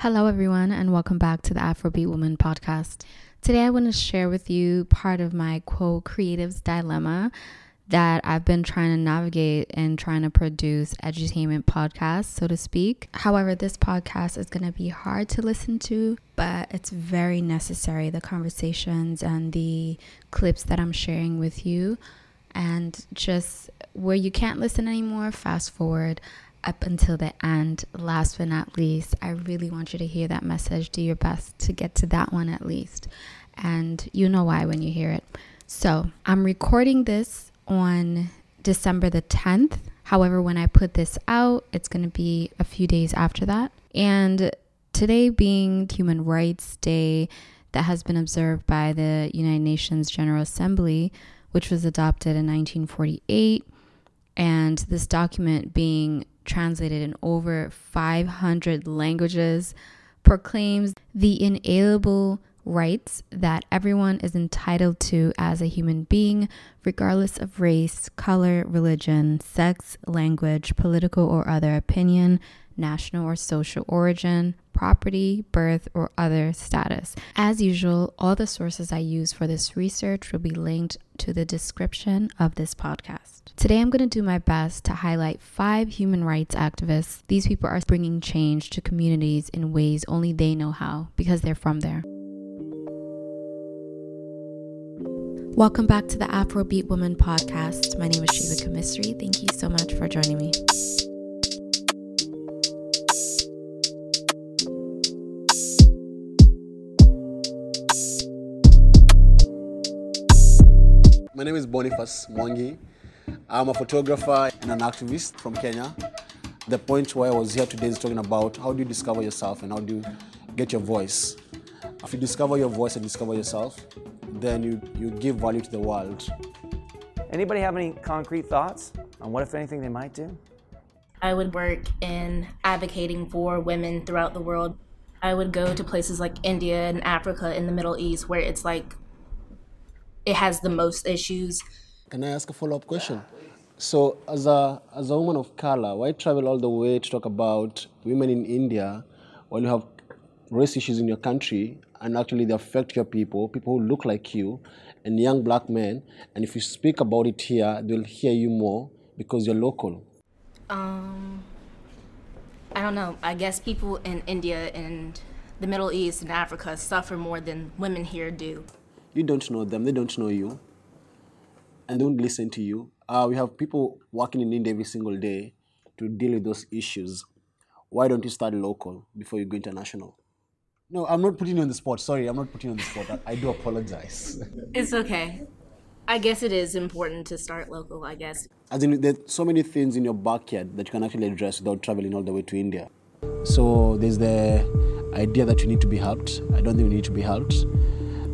Hello, everyone, and welcome back to the Afrobeat Woman podcast. Today, I want to share with you part of my quote creative's dilemma that I've been trying to navigate and trying to produce edutainment podcasts, so to speak. However, this podcast is going to be hard to listen to, but it's very necessary the conversations and the clips that I'm sharing with you. And just where you can't listen anymore, fast forward up until the end. Last but not least, I really want you to hear that message. Do your best to get to that one at least. And you know why when you hear it. So I'm recording this on December the 10th. However, when I put this out, it's going to be a few days after that. And today being Human Rights Day, that has been observed by the United Nations General Assembly, which was adopted in 1948. And this document being translated in over 500 languages, proclaims the inalienable rights that everyone is entitled to as a human being, regardless of race, color, religion, sex, language, political or other opinion, national or social origin, property, birth, or other status. As usual, all the sources I use for this research will be linked to the description of this podcast. Today, I'm going to do my best to highlight five human rights activists. These people are bringing change to communities in ways only they know how because they're from there. Welcome back to the Afrobeat Woman podcast. My name is Sheila Kamisri. Thank you so much for joining me. My name is Boniface Mwangi. I'm a photographer and an activist from Kenya. The point why I was here today is talking about how do you discover yourself and how do you get your voice. If you discover your voice and discover yourself, then you, you give value to the world. Anybody have any concrete thoughts on what, if anything, they might do? I would work in advocating for women throughout the world. I would go to places like India and Africa in the Middle East where it's like it has the most issues. Can I ask a follow up question? So, as a, as a woman of color, why travel all the way to talk about women in India when you have race issues in your country and actually they affect your people, people who look like you, and young black men? And if you speak about it here, they'll hear you more because you're local. Um, I don't know. I guess people in India and the Middle East and Africa suffer more than women here do. You don't know them, they don't know you, and they won't listen to you. Uh, we have people working in India every single day to deal with those issues. Why don't you start local before you go international? No, I'm not putting you on the spot. Sorry, I'm not putting you on the spot. I, I do apologize. It's okay. I guess it is important to start local, I guess. As in, there's so many things in your backyard that you can actually address without traveling all the way to India. So there's the idea that you need to be helped. I don't think we need to be helped.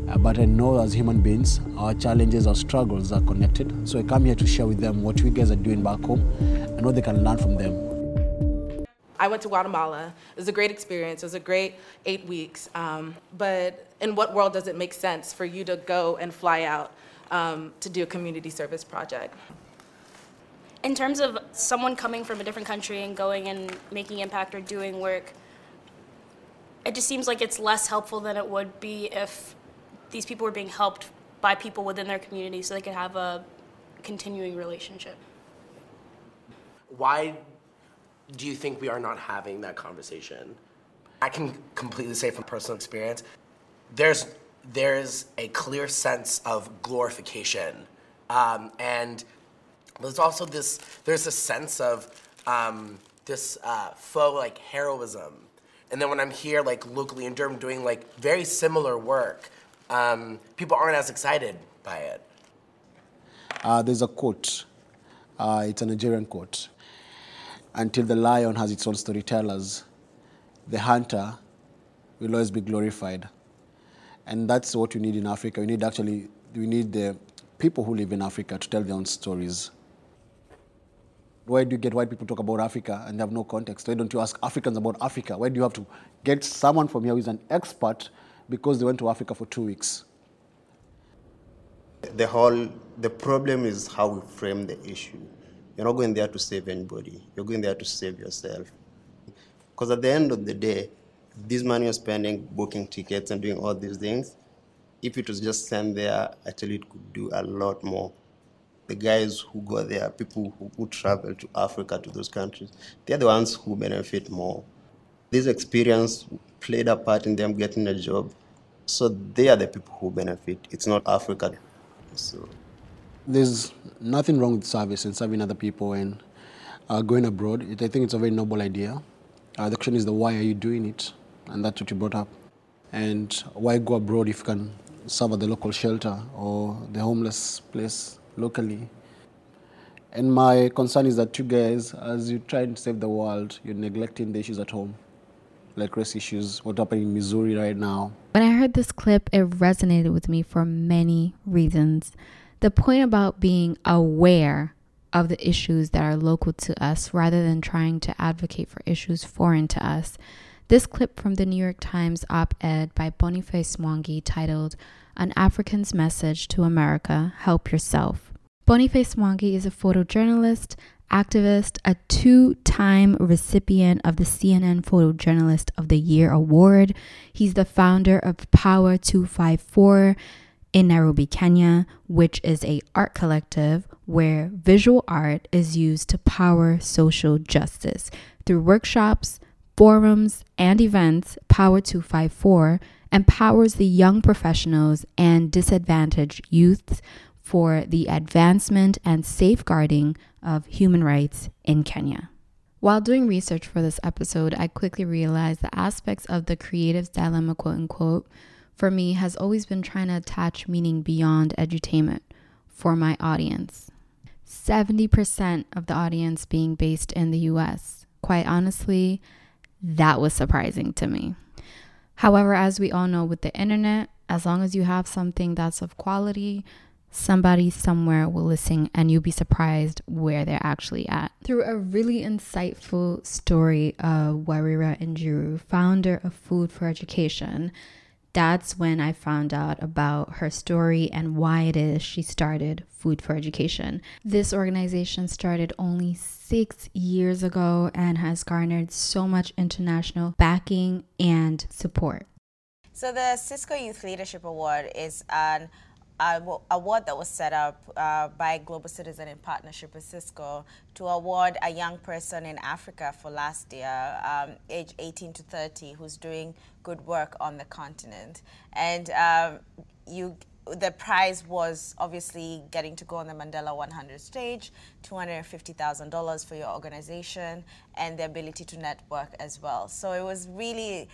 Uh, but I know as human beings, our challenges, our struggles are connected. So I come here to share with them what we guys are doing back home and what they can learn from them. I went to Guatemala. It was a great experience. It was a great eight weeks. Um, but in what world does it make sense for you to go and fly out um, to do a community service project? in terms of someone coming from a different country and going and making impact or doing work, it just seems like it's less helpful than it would be if these people were being helped by people within their community so they could have a continuing relationship. Why do you think we are not having that conversation? I can completely say from personal experience, there's there's a clear sense of glorification, um, and there's also this there's a sense of um, this uh, faux like heroism, and then when I'm here like locally in Durham doing like very similar work, um, people aren't as excited by it. Uh, there's a quote. Uh, it's a Nigerian quote. Until the lion has its own storytellers, the hunter will always be glorified. And that's what we need in Africa. We need actually, we need the people who live in Africa to tell their own stories. Why do you get white people to talk about Africa and they have no context? Why don't you ask Africans about Africa? Why do you have to get someone from here who is an expert because they went to Africa for two weeks? The whole the problem is how we frame the issue. You're not going there to save anybody. You're going there to save yourself. Because at the end of the day, this money you're spending booking tickets and doing all these things, if it was just sent there, actually it could do a lot more. The guys who go there, people who, who travel to Africa, to those countries, they're the ones who benefit more. This experience played a part in them getting a job. So they are the people who benefit. It's not Africa. So There's nothing wrong with service and serving other people and uh, going abroad. I think it's a very noble idea. Uh, the question is the why are you doing it? And that's what you brought up. And why go abroad if you can serve at the local shelter or the homeless place locally? And my concern is that you guys, as you try and save the world, you're neglecting the issues at home, like race issues, what happened in Missouri right now. When I heard this clip, it resonated with me for many reasons. The point about being aware of the issues that are local to us rather than trying to advocate for issues foreign to us. This clip from the New York Times op ed by Boniface Mwangi titled, An African's Message to America Help Yourself. Boniface Mwangi is a photojournalist, activist, a two time recipient of the CNN Photojournalist of the Year award. He's the founder of PAWA 254 in Nairobi, Kenya, which is a art collective where visual art is used to power social justice. Through workshops, forums, and events, PAWA 254 empowers the young professionals and disadvantaged youths for the advancement and safeguarding of human rights in Kenya. While doing research for this episode, I quickly realized the aspects of the creative's dilemma, quote unquote, for me has always been trying to attach meaning beyond edutainment for my audience. 70% of the audience being based in the US. Quite honestly, that was surprising to me. However, as we all know with the internet, as long as you have something that's of quality, somebody somewhere will listen and you'll be surprised where they're actually at. Through a really insightful story of Wawira Njiru, founder of Food for Education, that's when I found out about her story and why it is she started Food for Education. This organization started only six years ago and has garnered so much international backing and support. So, the Cisco Youth Leadership Award is an uh, award that was set up uh, by Global Citizen in partnership with Cisco to award a young person in Africa for last year, um, age 18 to 30, who's doing good work on the continent. And um, you the prize was obviously getting to go on the Mandela 100 stage, $250,000 for your organization, and the ability to network as well. So it was really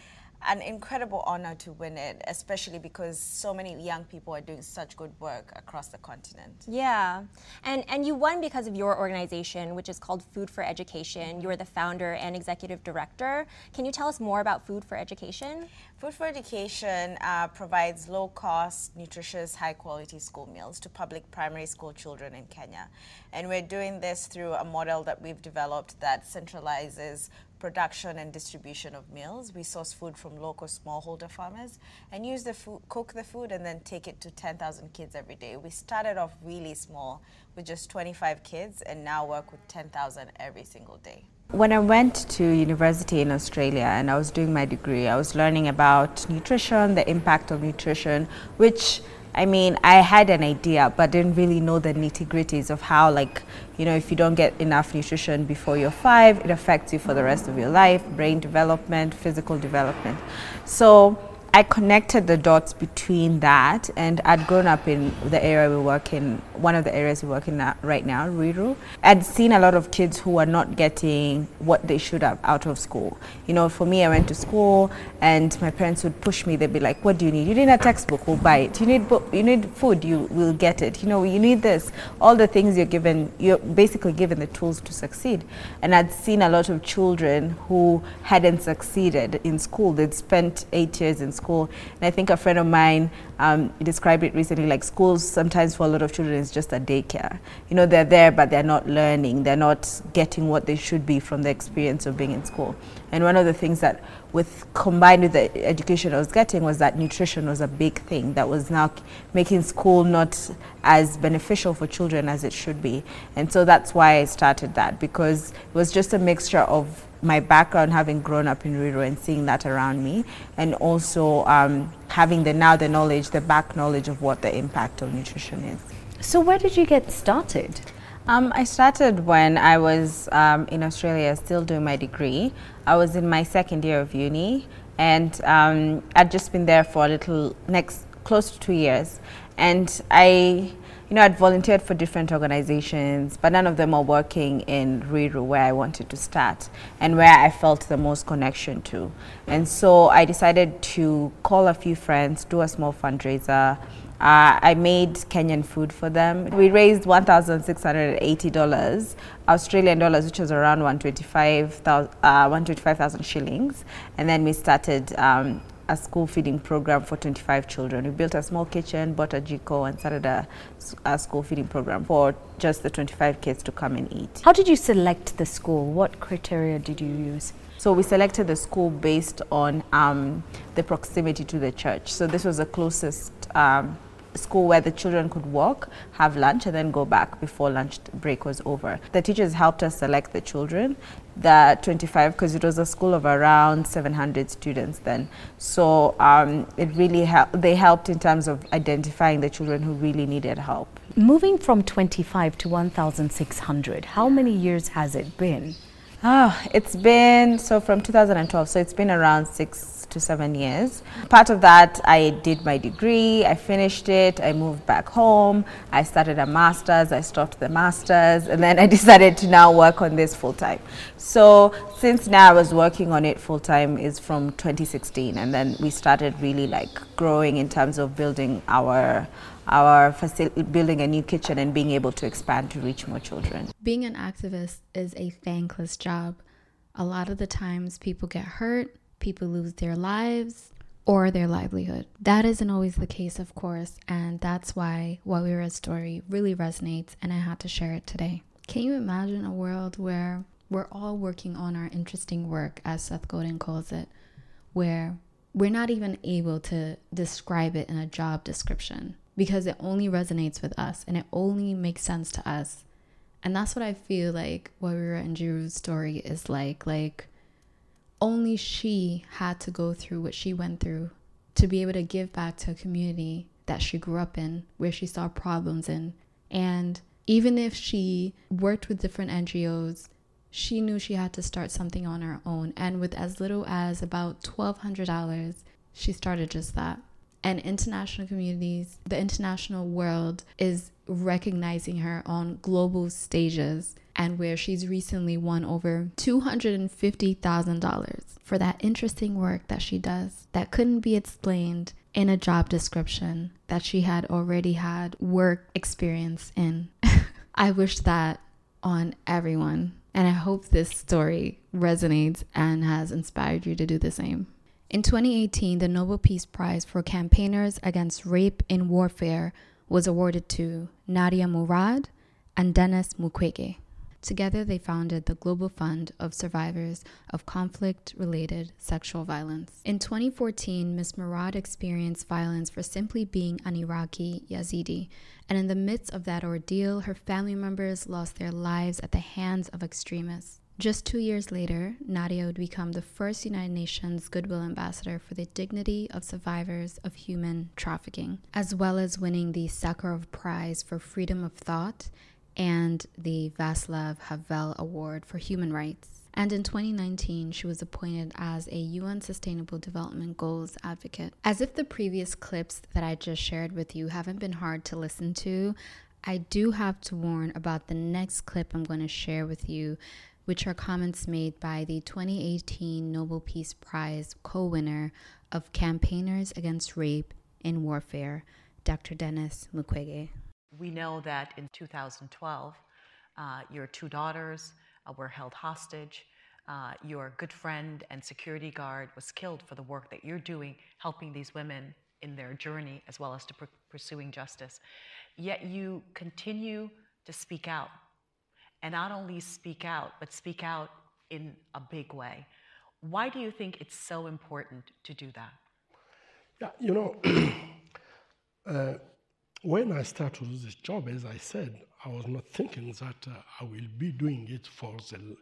an incredible honor to win it, especially because so many young people are doing such good work across the continent. Yeah, and and you won because of your organization, which is called Food for Education. You're the founder and executive director. Can you tell us more about Food for Education? Food for Education uh, provides low-cost, nutritious, high-quality school meals to public primary school children in Kenya, and we're doing this through a model that we've developed that centralizes production and distribution of meals. We source food from local smallholder farmers and use the food, cook the food, and then take it to 10,000 kids every day. We started off really small with just 25 kids and now work with 10,000 every single day. When I went to university in Australia and I was doing my degree, I was learning about nutrition, the impact of nutrition, which I mean, I had an idea, but didn't really know the nitty gritties of how, like, you know, if you don't get enough nutrition before you're five, it affects you for the rest of your life, brain development, physical development. So I connected the dots between that, and I'd grown up in the area we work in, one of the areas we work in right now, Ruiru. I'd seen a lot of kids who were not getting what they should have out of school. You know, for me, I went to school, and my parents would push me. They'd be like, "What do you need? You need a textbook? We'll buy it. You need book, you need food? You will get it. You know, you need this. All the things you're given, you're basically given the tools to succeed." And I'd seen a lot of children who hadn't succeeded in school. They'd spent eight years in school school. And I think a friend of mine um, described it recently like schools sometimes for a lot of children is just a daycare. You know, they're there, but they're not learning. They're not getting what they should be from the experience of being in school. And one of the things that with combined with the education I was getting was that nutrition was a big thing that was now making school not as beneficial for children as it should be. And so that's why I started that because it was just a mixture of my background, having grown up in Ruiru and seeing that around me, and also um, having the now the knowledge, the back knowledge of what the impact of nutrition is. So where did you get started? Um, I started when I was um, in Australia, still doing my degree. I was in my second year of uni, and um, I'd just been there for a little next close to two years, and I you know, I'd volunteered for different organizations, but none of them are working in Ruiru where I wanted to start and where I felt the most connection to. And so I decided to call a few friends, do a small fundraiser. Uh, I made Kenyan food for them. We raised $1,680 Australian dollars, which was around 125,000 uh, 125, shillings. And then we started um, a school feeding program for 25 children. We built a small kitchen, bought a jiko, and started a, a, school feeding program for just the 25 kids to come and eat. How did you select the school? What criteria did you use? So we selected the school based on um, the proximity to the church. So this was the closest um, school where the children could walk, have lunch, and then go back before lunch break was over. The teachers helped us select the children, the 25, because it was a school of around 700 students then. So um, it really helped, they helped in terms of identifying the children who really needed help. Moving from 25 to 1,600, how many years has it been? Oh, it's been, so from 2012, so it's been around six to seven years. Part of that, I did my degree, I finished it, I moved back home, I started a master's, I stopped the master's, and then I decided to now work on this full time. So since now I was working on it full time is from 2016, and then we started really like growing in terms of building our our building a new kitchen and being able to expand to reach more children. Being an activist is a thankless job. A lot of the times people get hurt, people lose their lives or their livelihood. That isn't always the case, of course, and that's why Wawira story really resonates, and I had to share it today. Can you imagine a world where we're all working on our interesting work, as Seth Godin calls it, where we're not even able to describe it in a job description because it only resonates with us and it only makes sense to us. And that's what I feel like what we were in story is like. Like only she had to go through what she went through to be able to give back to a community that she grew up in, where she saw problems in. And even if she worked with different NGOs, she knew she had to start something on her own. And with as little as about $1,200, she started just that. And international communities, the international world is recognizing her on global stages and where she's recently won over $250,000 for that interesting work that she does that couldn't be explained in a job description that she had already had work experience in. I wish that on everyone, and I hope this story resonates and has inspired you to do the same. In 2018, the Nobel Peace Prize for campaigners against rape in warfare was awarded to Nadia Murad and Denis Mukwege. Together, they founded the Global Fund of Survivors of Conflict Related Sexual Violence. In 2014, Ms. Murad experienced violence for simply being an Iraqi Yazidi, and in the midst of that ordeal, her family members lost their lives at the hands of extremists. Just two years later, Nadia would become the first United Nations Goodwill Ambassador for the dignity of survivors of human trafficking, as well as winning the Sakharov Prize for freedom of thought and the Václav Havel Award for Human Rights. And in 2019, she was appointed as a UN Sustainable Development Goals advocate. As if the previous clips that I just shared with you haven't been hard to listen to, I do have to warn about the next clip I'm going to share with you, which are comments made by the 2018 Nobel Peace Prize co winner of Campaigners Against Rape in Warfare, Dr. Denis Mukwege. We know that in 2012, uh, your two daughters uh, were held hostage. Uh, your good friend and security guard was killed for the work that you're doing, helping these women in their journey as well as to pr- pursuing justice. Yet you continue to speak out. And not only speak out, but speak out in a big way. Why do you think it's so important to do that? Yeah, you know, uh, when I started this job, as I said, I was not thinking that uh, I will be doing it for the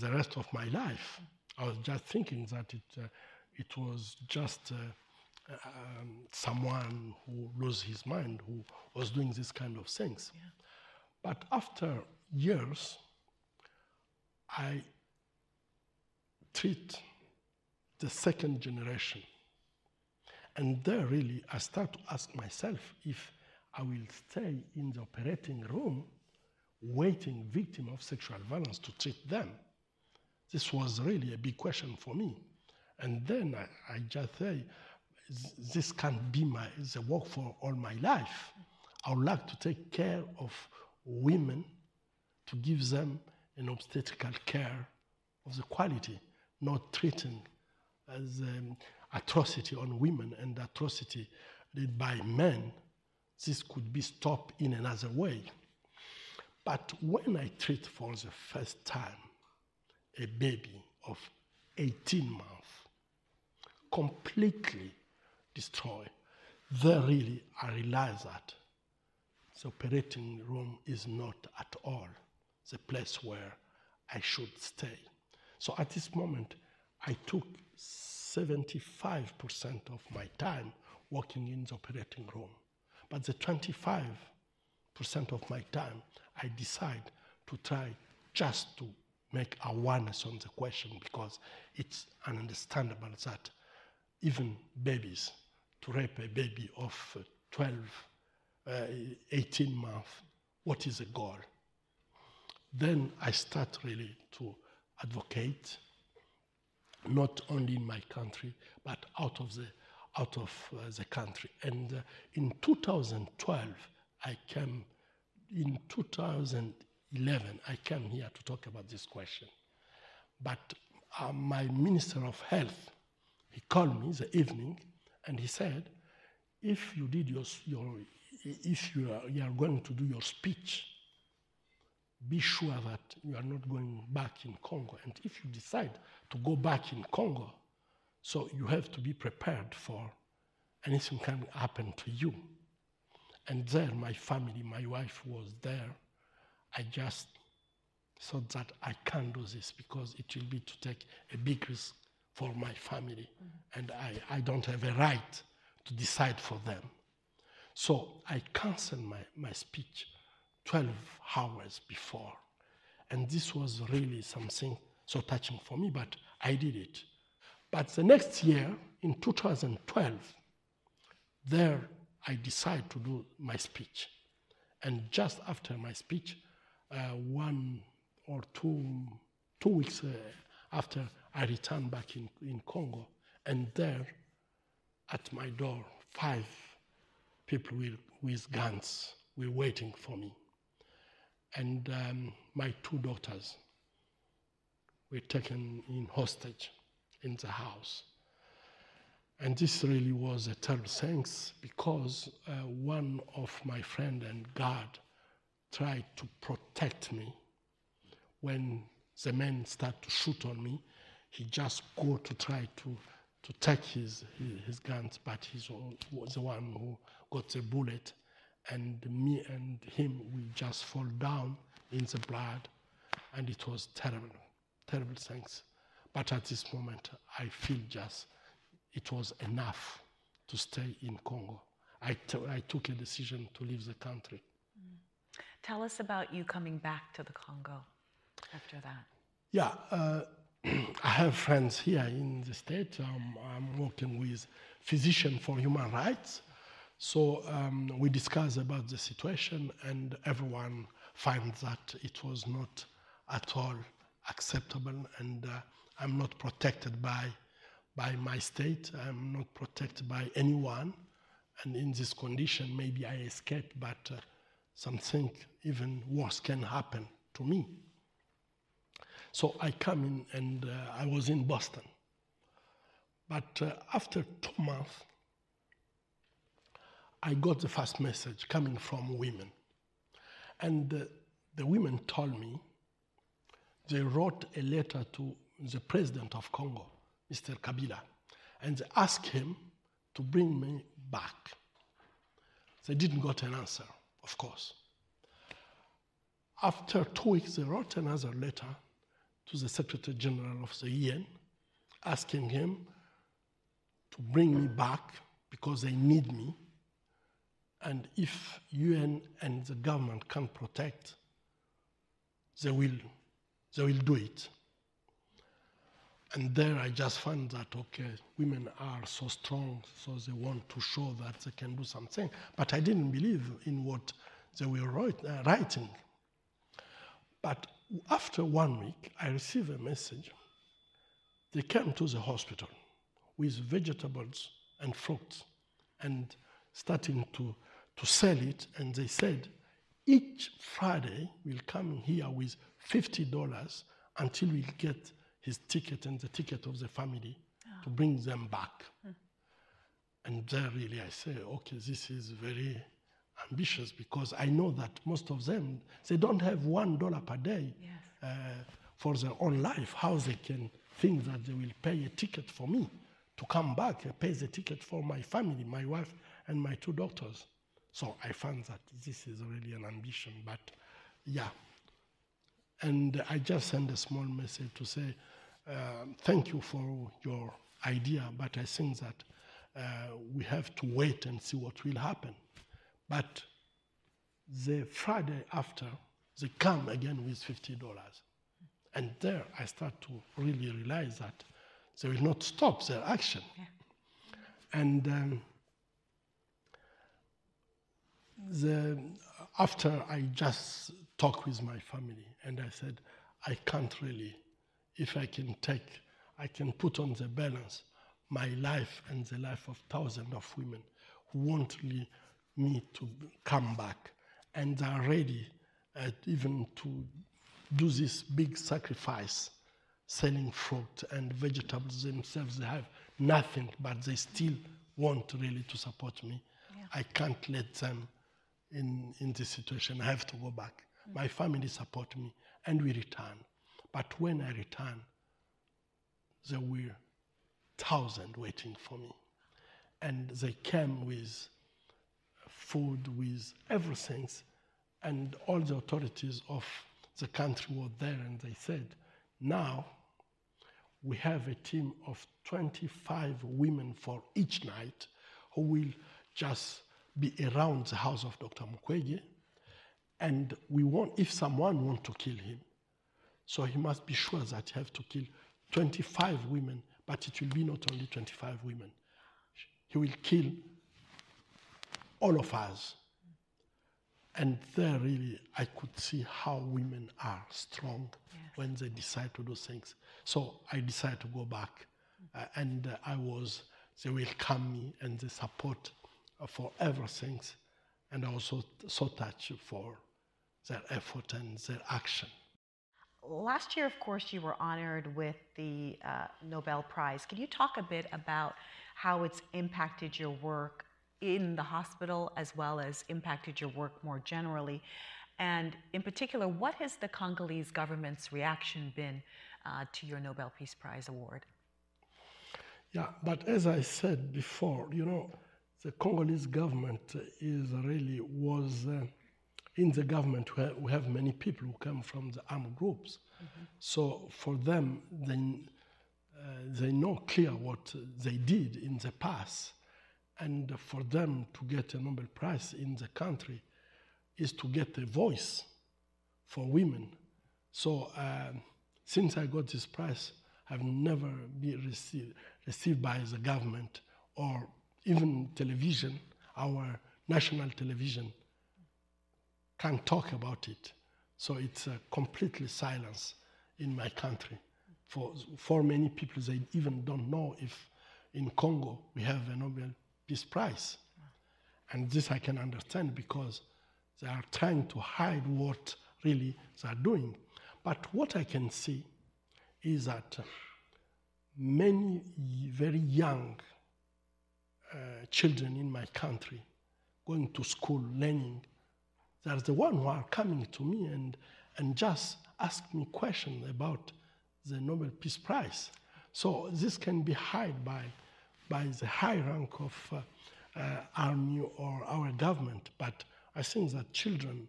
the rest of my life. I was just thinking that it, uh, it was just uh, um, someone who lost his mind who was doing this kind of things. Yeah. But after years, I treat the second generation. And there, really, I start to ask myself if I will stay in the operating room waiting victim of sexual violence to treat them. This was really a big question for me. And then I, I just say, this can't be my, the work for all my life. I would like to take care of women, to give them an obstetrical care of the quality, not treating as um, atrocity on women and atrocity did by men. This could be stopped in another way. But when I treat for the first time a baby of 18 months, completely destroyed, there really I realize that the operating room is not at all the place where I should stay. So at this moment, I took 75% of my time working in the operating room. But the 25% of my time, I decide to try just to make awareness on the question because it's understandable that even babies, to rape a baby of 12, uh, 18 months, what is the goal? Then I start really to advocate, not only in my country, but out of the, out of, uh, the country. And uh, in 2012, I came, in 2011, I came here to talk about this question. But uh, my Minister of Health, he called me the evening and he said, if you did your, your if you are, you are going to do your speech, be sure that you are not going back in Congo. And if you decide to go back in Congo, so you have to be prepared for anything can happen to you. And there, my family, my wife was there. I just thought that I can't do this because it will be to take a big risk for my family. Mm-hmm. And I, I don't have a right to decide for them. So I canceled my, my speech 12 hours before. And this was really something so touching for me, but I did it. But the next year, in 2012, there I decided to do my speech. And just after my speech, uh, one or two, two weeks uh, after, I returned back in, in Congo. And there, at my door, five people with, with guns were waiting for me and um, my two daughters were taken in hostage in the house. And this really was a terrible thing because uh, one of my friend and guard tried to protect me. When the men start to shoot on me, he just go to try to, to take his, his, his guns, but he was the one who got a bullet and me and him, we just fall down in the blood, and it was terrible, terrible things. But at this moment, I feel just it was enough to stay in Congo. I, t- I took a decision to leave the country. Mm. Tell us about you coming back to the Congo after that. Yeah, uh, I have friends here in the state. Um, I'm working with Physician for Human Rights so um, we discussed about the situation, and everyone finds that it was not at all acceptable, and uh, I'm not protected by by my state. I'm not protected by anyone, and in this condition, maybe I escape, but uh, something even worse can happen to me. So I come in, and uh, I was in Boston. But uh, after two months, I got the first message coming from women. And uh, the women told me they wrote a letter to the president of Congo, Mr. Kabila, and they asked him to bring me back. They didn't get an answer, of course. After two weeks, they wrote another letter to the Secretary General of the UN asking him to bring me back because they need me. And if UN and the government can't protect, they will, they will do it. And there I just found that, okay, women are so strong, so they want to show that they can do something. But I didn't believe in what they were write, uh, writing. But after one week, I received a message. They came to the hospital with vegetables and fruits and starting to, to sell it. And they said, each Friday we'll come here with $50 until we get his ticket and the ticket of the family to bring them back. And there really I say, okay, this is very ambitious because I know that most of them, they don't have one dollar per day uh, for their own life. How they can think that they will pay a ticket for me to come back and pay the ticket for my family, my wife and my two daughters. So I found that this is really an ambition, but yeah. And I just sent a small message to say, uh, thank you for your idea, but I think that uh, we have to wait and see what will happen. But the Friday after, they come again with $50. And there I start to really realize that they will not stop their action. Yeah. And um, the, after I just talked with my family and I said, I can't really, if I can take, I can put on the balance my life and the life of thousands of women who want really me to come back and are ready uh, even to do this big sacrifice selling fruit and vegetables themselves. They have nothing, but they still want really to support me. Yeah. I can't let them in, in this situation. I have to go back. Mm. My family support me, and we return. But when I return, there were thousands waiting for me. And they came with food, with everything. And all the authorities of the country were there, and they said, now we have a team of 25 women for each night who will just be around the house of Dr. Mukwege. And we want, if someone wants to kill him, so he must be sure that he have to kill 25 women, but it will be not only 25 women. He will kill all of us. And there really, I could see how women are strong when they decide to do things. So I decided to go back. Uh, and uh, I was, they welcome me and they support for everything. And also so, so touched for their effort and their action. Last year, of course, you were honored with the uh, Nobel Prize. Can you talk a bit about how it's impacted your work in the hospital as well as impacted your work more generally? And in particular, what has the Congolese government's reaction been uh, to your Nobel Peace Prize award? Yeah, but as I said before, you know, the Congolese government is really was uh, in the government. We have, we have, many people who come from the armed groups, mm-hmm. so for them, they uh, they know clear what they did in the past, and for them to get a Nobel Prize in the country is to get a voice for women. So um, since I got this prize, I've never been received, received by the government or even television, our national television can't talk about it. So it's a completely silence in my country. For, for many people, they even don't know if in Congo we have a Nobel Peace Prize. And this I can understand because they are trying to hide what really they are doing. But what I can see is that many very young uh, children in my country going to school, learning, they're the one who are coming to me and, and just ask me questions about the Nobel Peace Prize. So this can be hid by, by the high rank of uh, uh, army or our government, but I think that children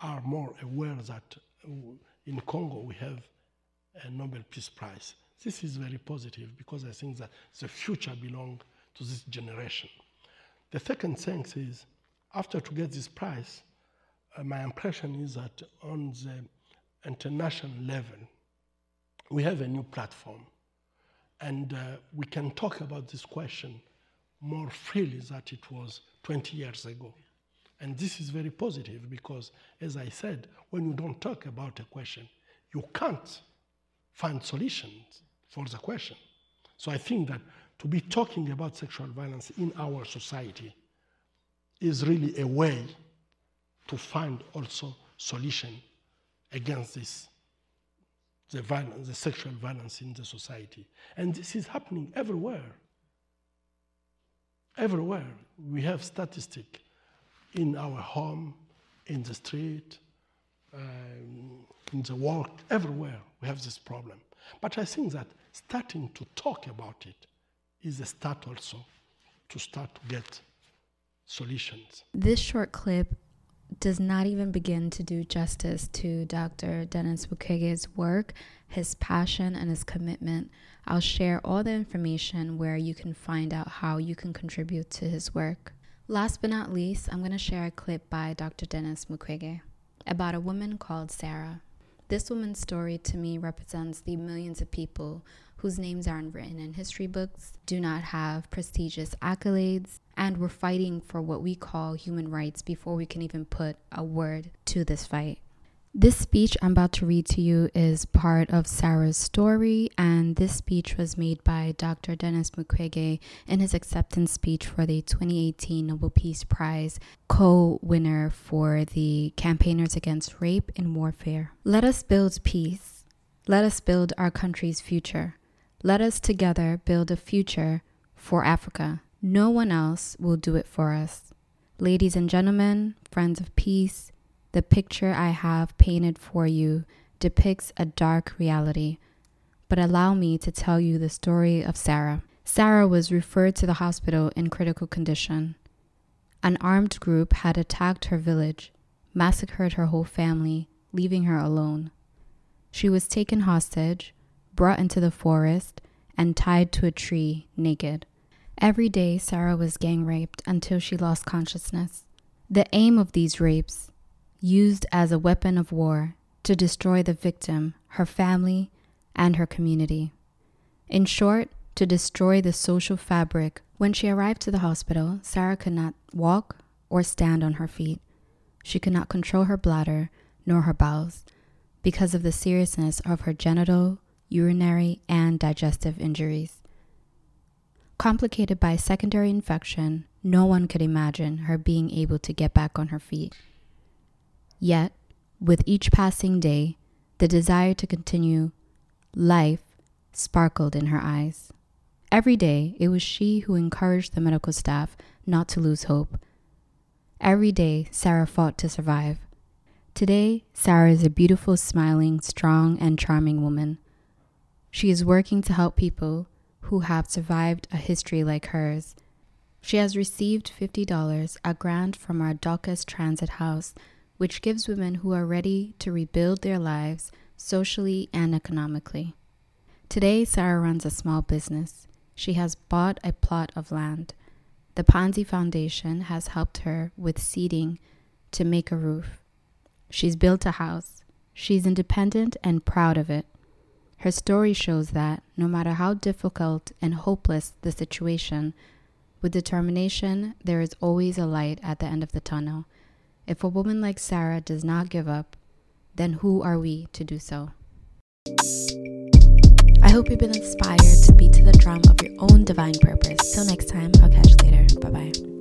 are more aware that uh, in Congo we have a Nobel Peace Prize. This is very positive because I think that the future belongs to this generation. The second thing is, after to get this prize, uh, my impression is that on the international level, we have a new platform, and uh, we can talk about this question more freely than it was 20 years ago. And this is very positive because, as I said, when you don't talk about a question, you can't find solutions for the question. So I think that to be talking about sexual violence in our society is really a way to find also solution against this the violence the sexual violence in the society. And this is happening everywhere. Everywhere. We have statistic in our home in the street um, in the work everywhere we have this problem. But i think that starting to talk about it is a start also to start to get solutions. This short clip does not even begin to do justice to Dr. Denis Mukwege's work, his passion, and his commitment. I'll share all the information where you can find out how you can contribute to his work. Last but not least, I'm going to share a clip by Dr. Denis Mukwege about a woman called Sarah. This woman's story to me represents the millions of people whose names aren't written in history books, do not have prestigious accolades, and we're fighting for what we call human rights before we can even put a word to this fight. This speech I'm about to read to you is part of Sarah's story, and this speech was made by Dr. Denis Mukwege in his acceptance speech for the 2018 Nobel Peace Prize, co winner for the Campaigners Against Rape and Warfare. Let us build peace. Let us build our country's future. Let us together build a future for Africa. No one else will do it for us. Ladies and gentlemen, friends of peace, the picture I have painted for you depicts a dark reality. But allow me to tell you the story of Sarah. Sarah was referred to the hospital in critical condition. An armed group had attacked her village, massacred her whole family, leaving her alone. She was taken hostage brought into the forest, and tied to a tree naked. Every day, Sarah was gang raped until she lost consciousness. The aim of these rapes, used as a weapon of war to destroy the victim, her family, and her community. In short, to destroy the social fabric. When she arrived to the hospital, Sarah could not walk or stand on her feet. She could not control her bladder nor her bowels because of the seriousness of her genital, urinary, and digestive injuries. Complicated by secondary infection, no one could imagine her being able to get back on her feet. Yet, with each passing day, the desire to continue life sparkled in her eyes. Every day, it was she who encouraged the medical staff not to lose hope. Every day, Sarah fought to survive. Today, Sarah is a beautiful, smiling, strong, and charming woman. She is working to help people who have survived a history like hers. She has received $50, a grant from our Dorcas Transit House, which gives women who are ready to rebuild their lives socially and economically. Today, Sarah runs a small business. She has bought a plot of land. The Panzi Foundation has helped her with seeding to make a roof. She's built a house. She's independent and proud of it. Her story shows that, no matter how difficult and hopeless the situation, with determination, there is always a light at the end of the tunnel. If a woman like Sarah does not give up, then who are we to do so? I hope you've been inspired to beat to the drum of your own divine purpose. Till next time, I'll catch you later. Bye bye.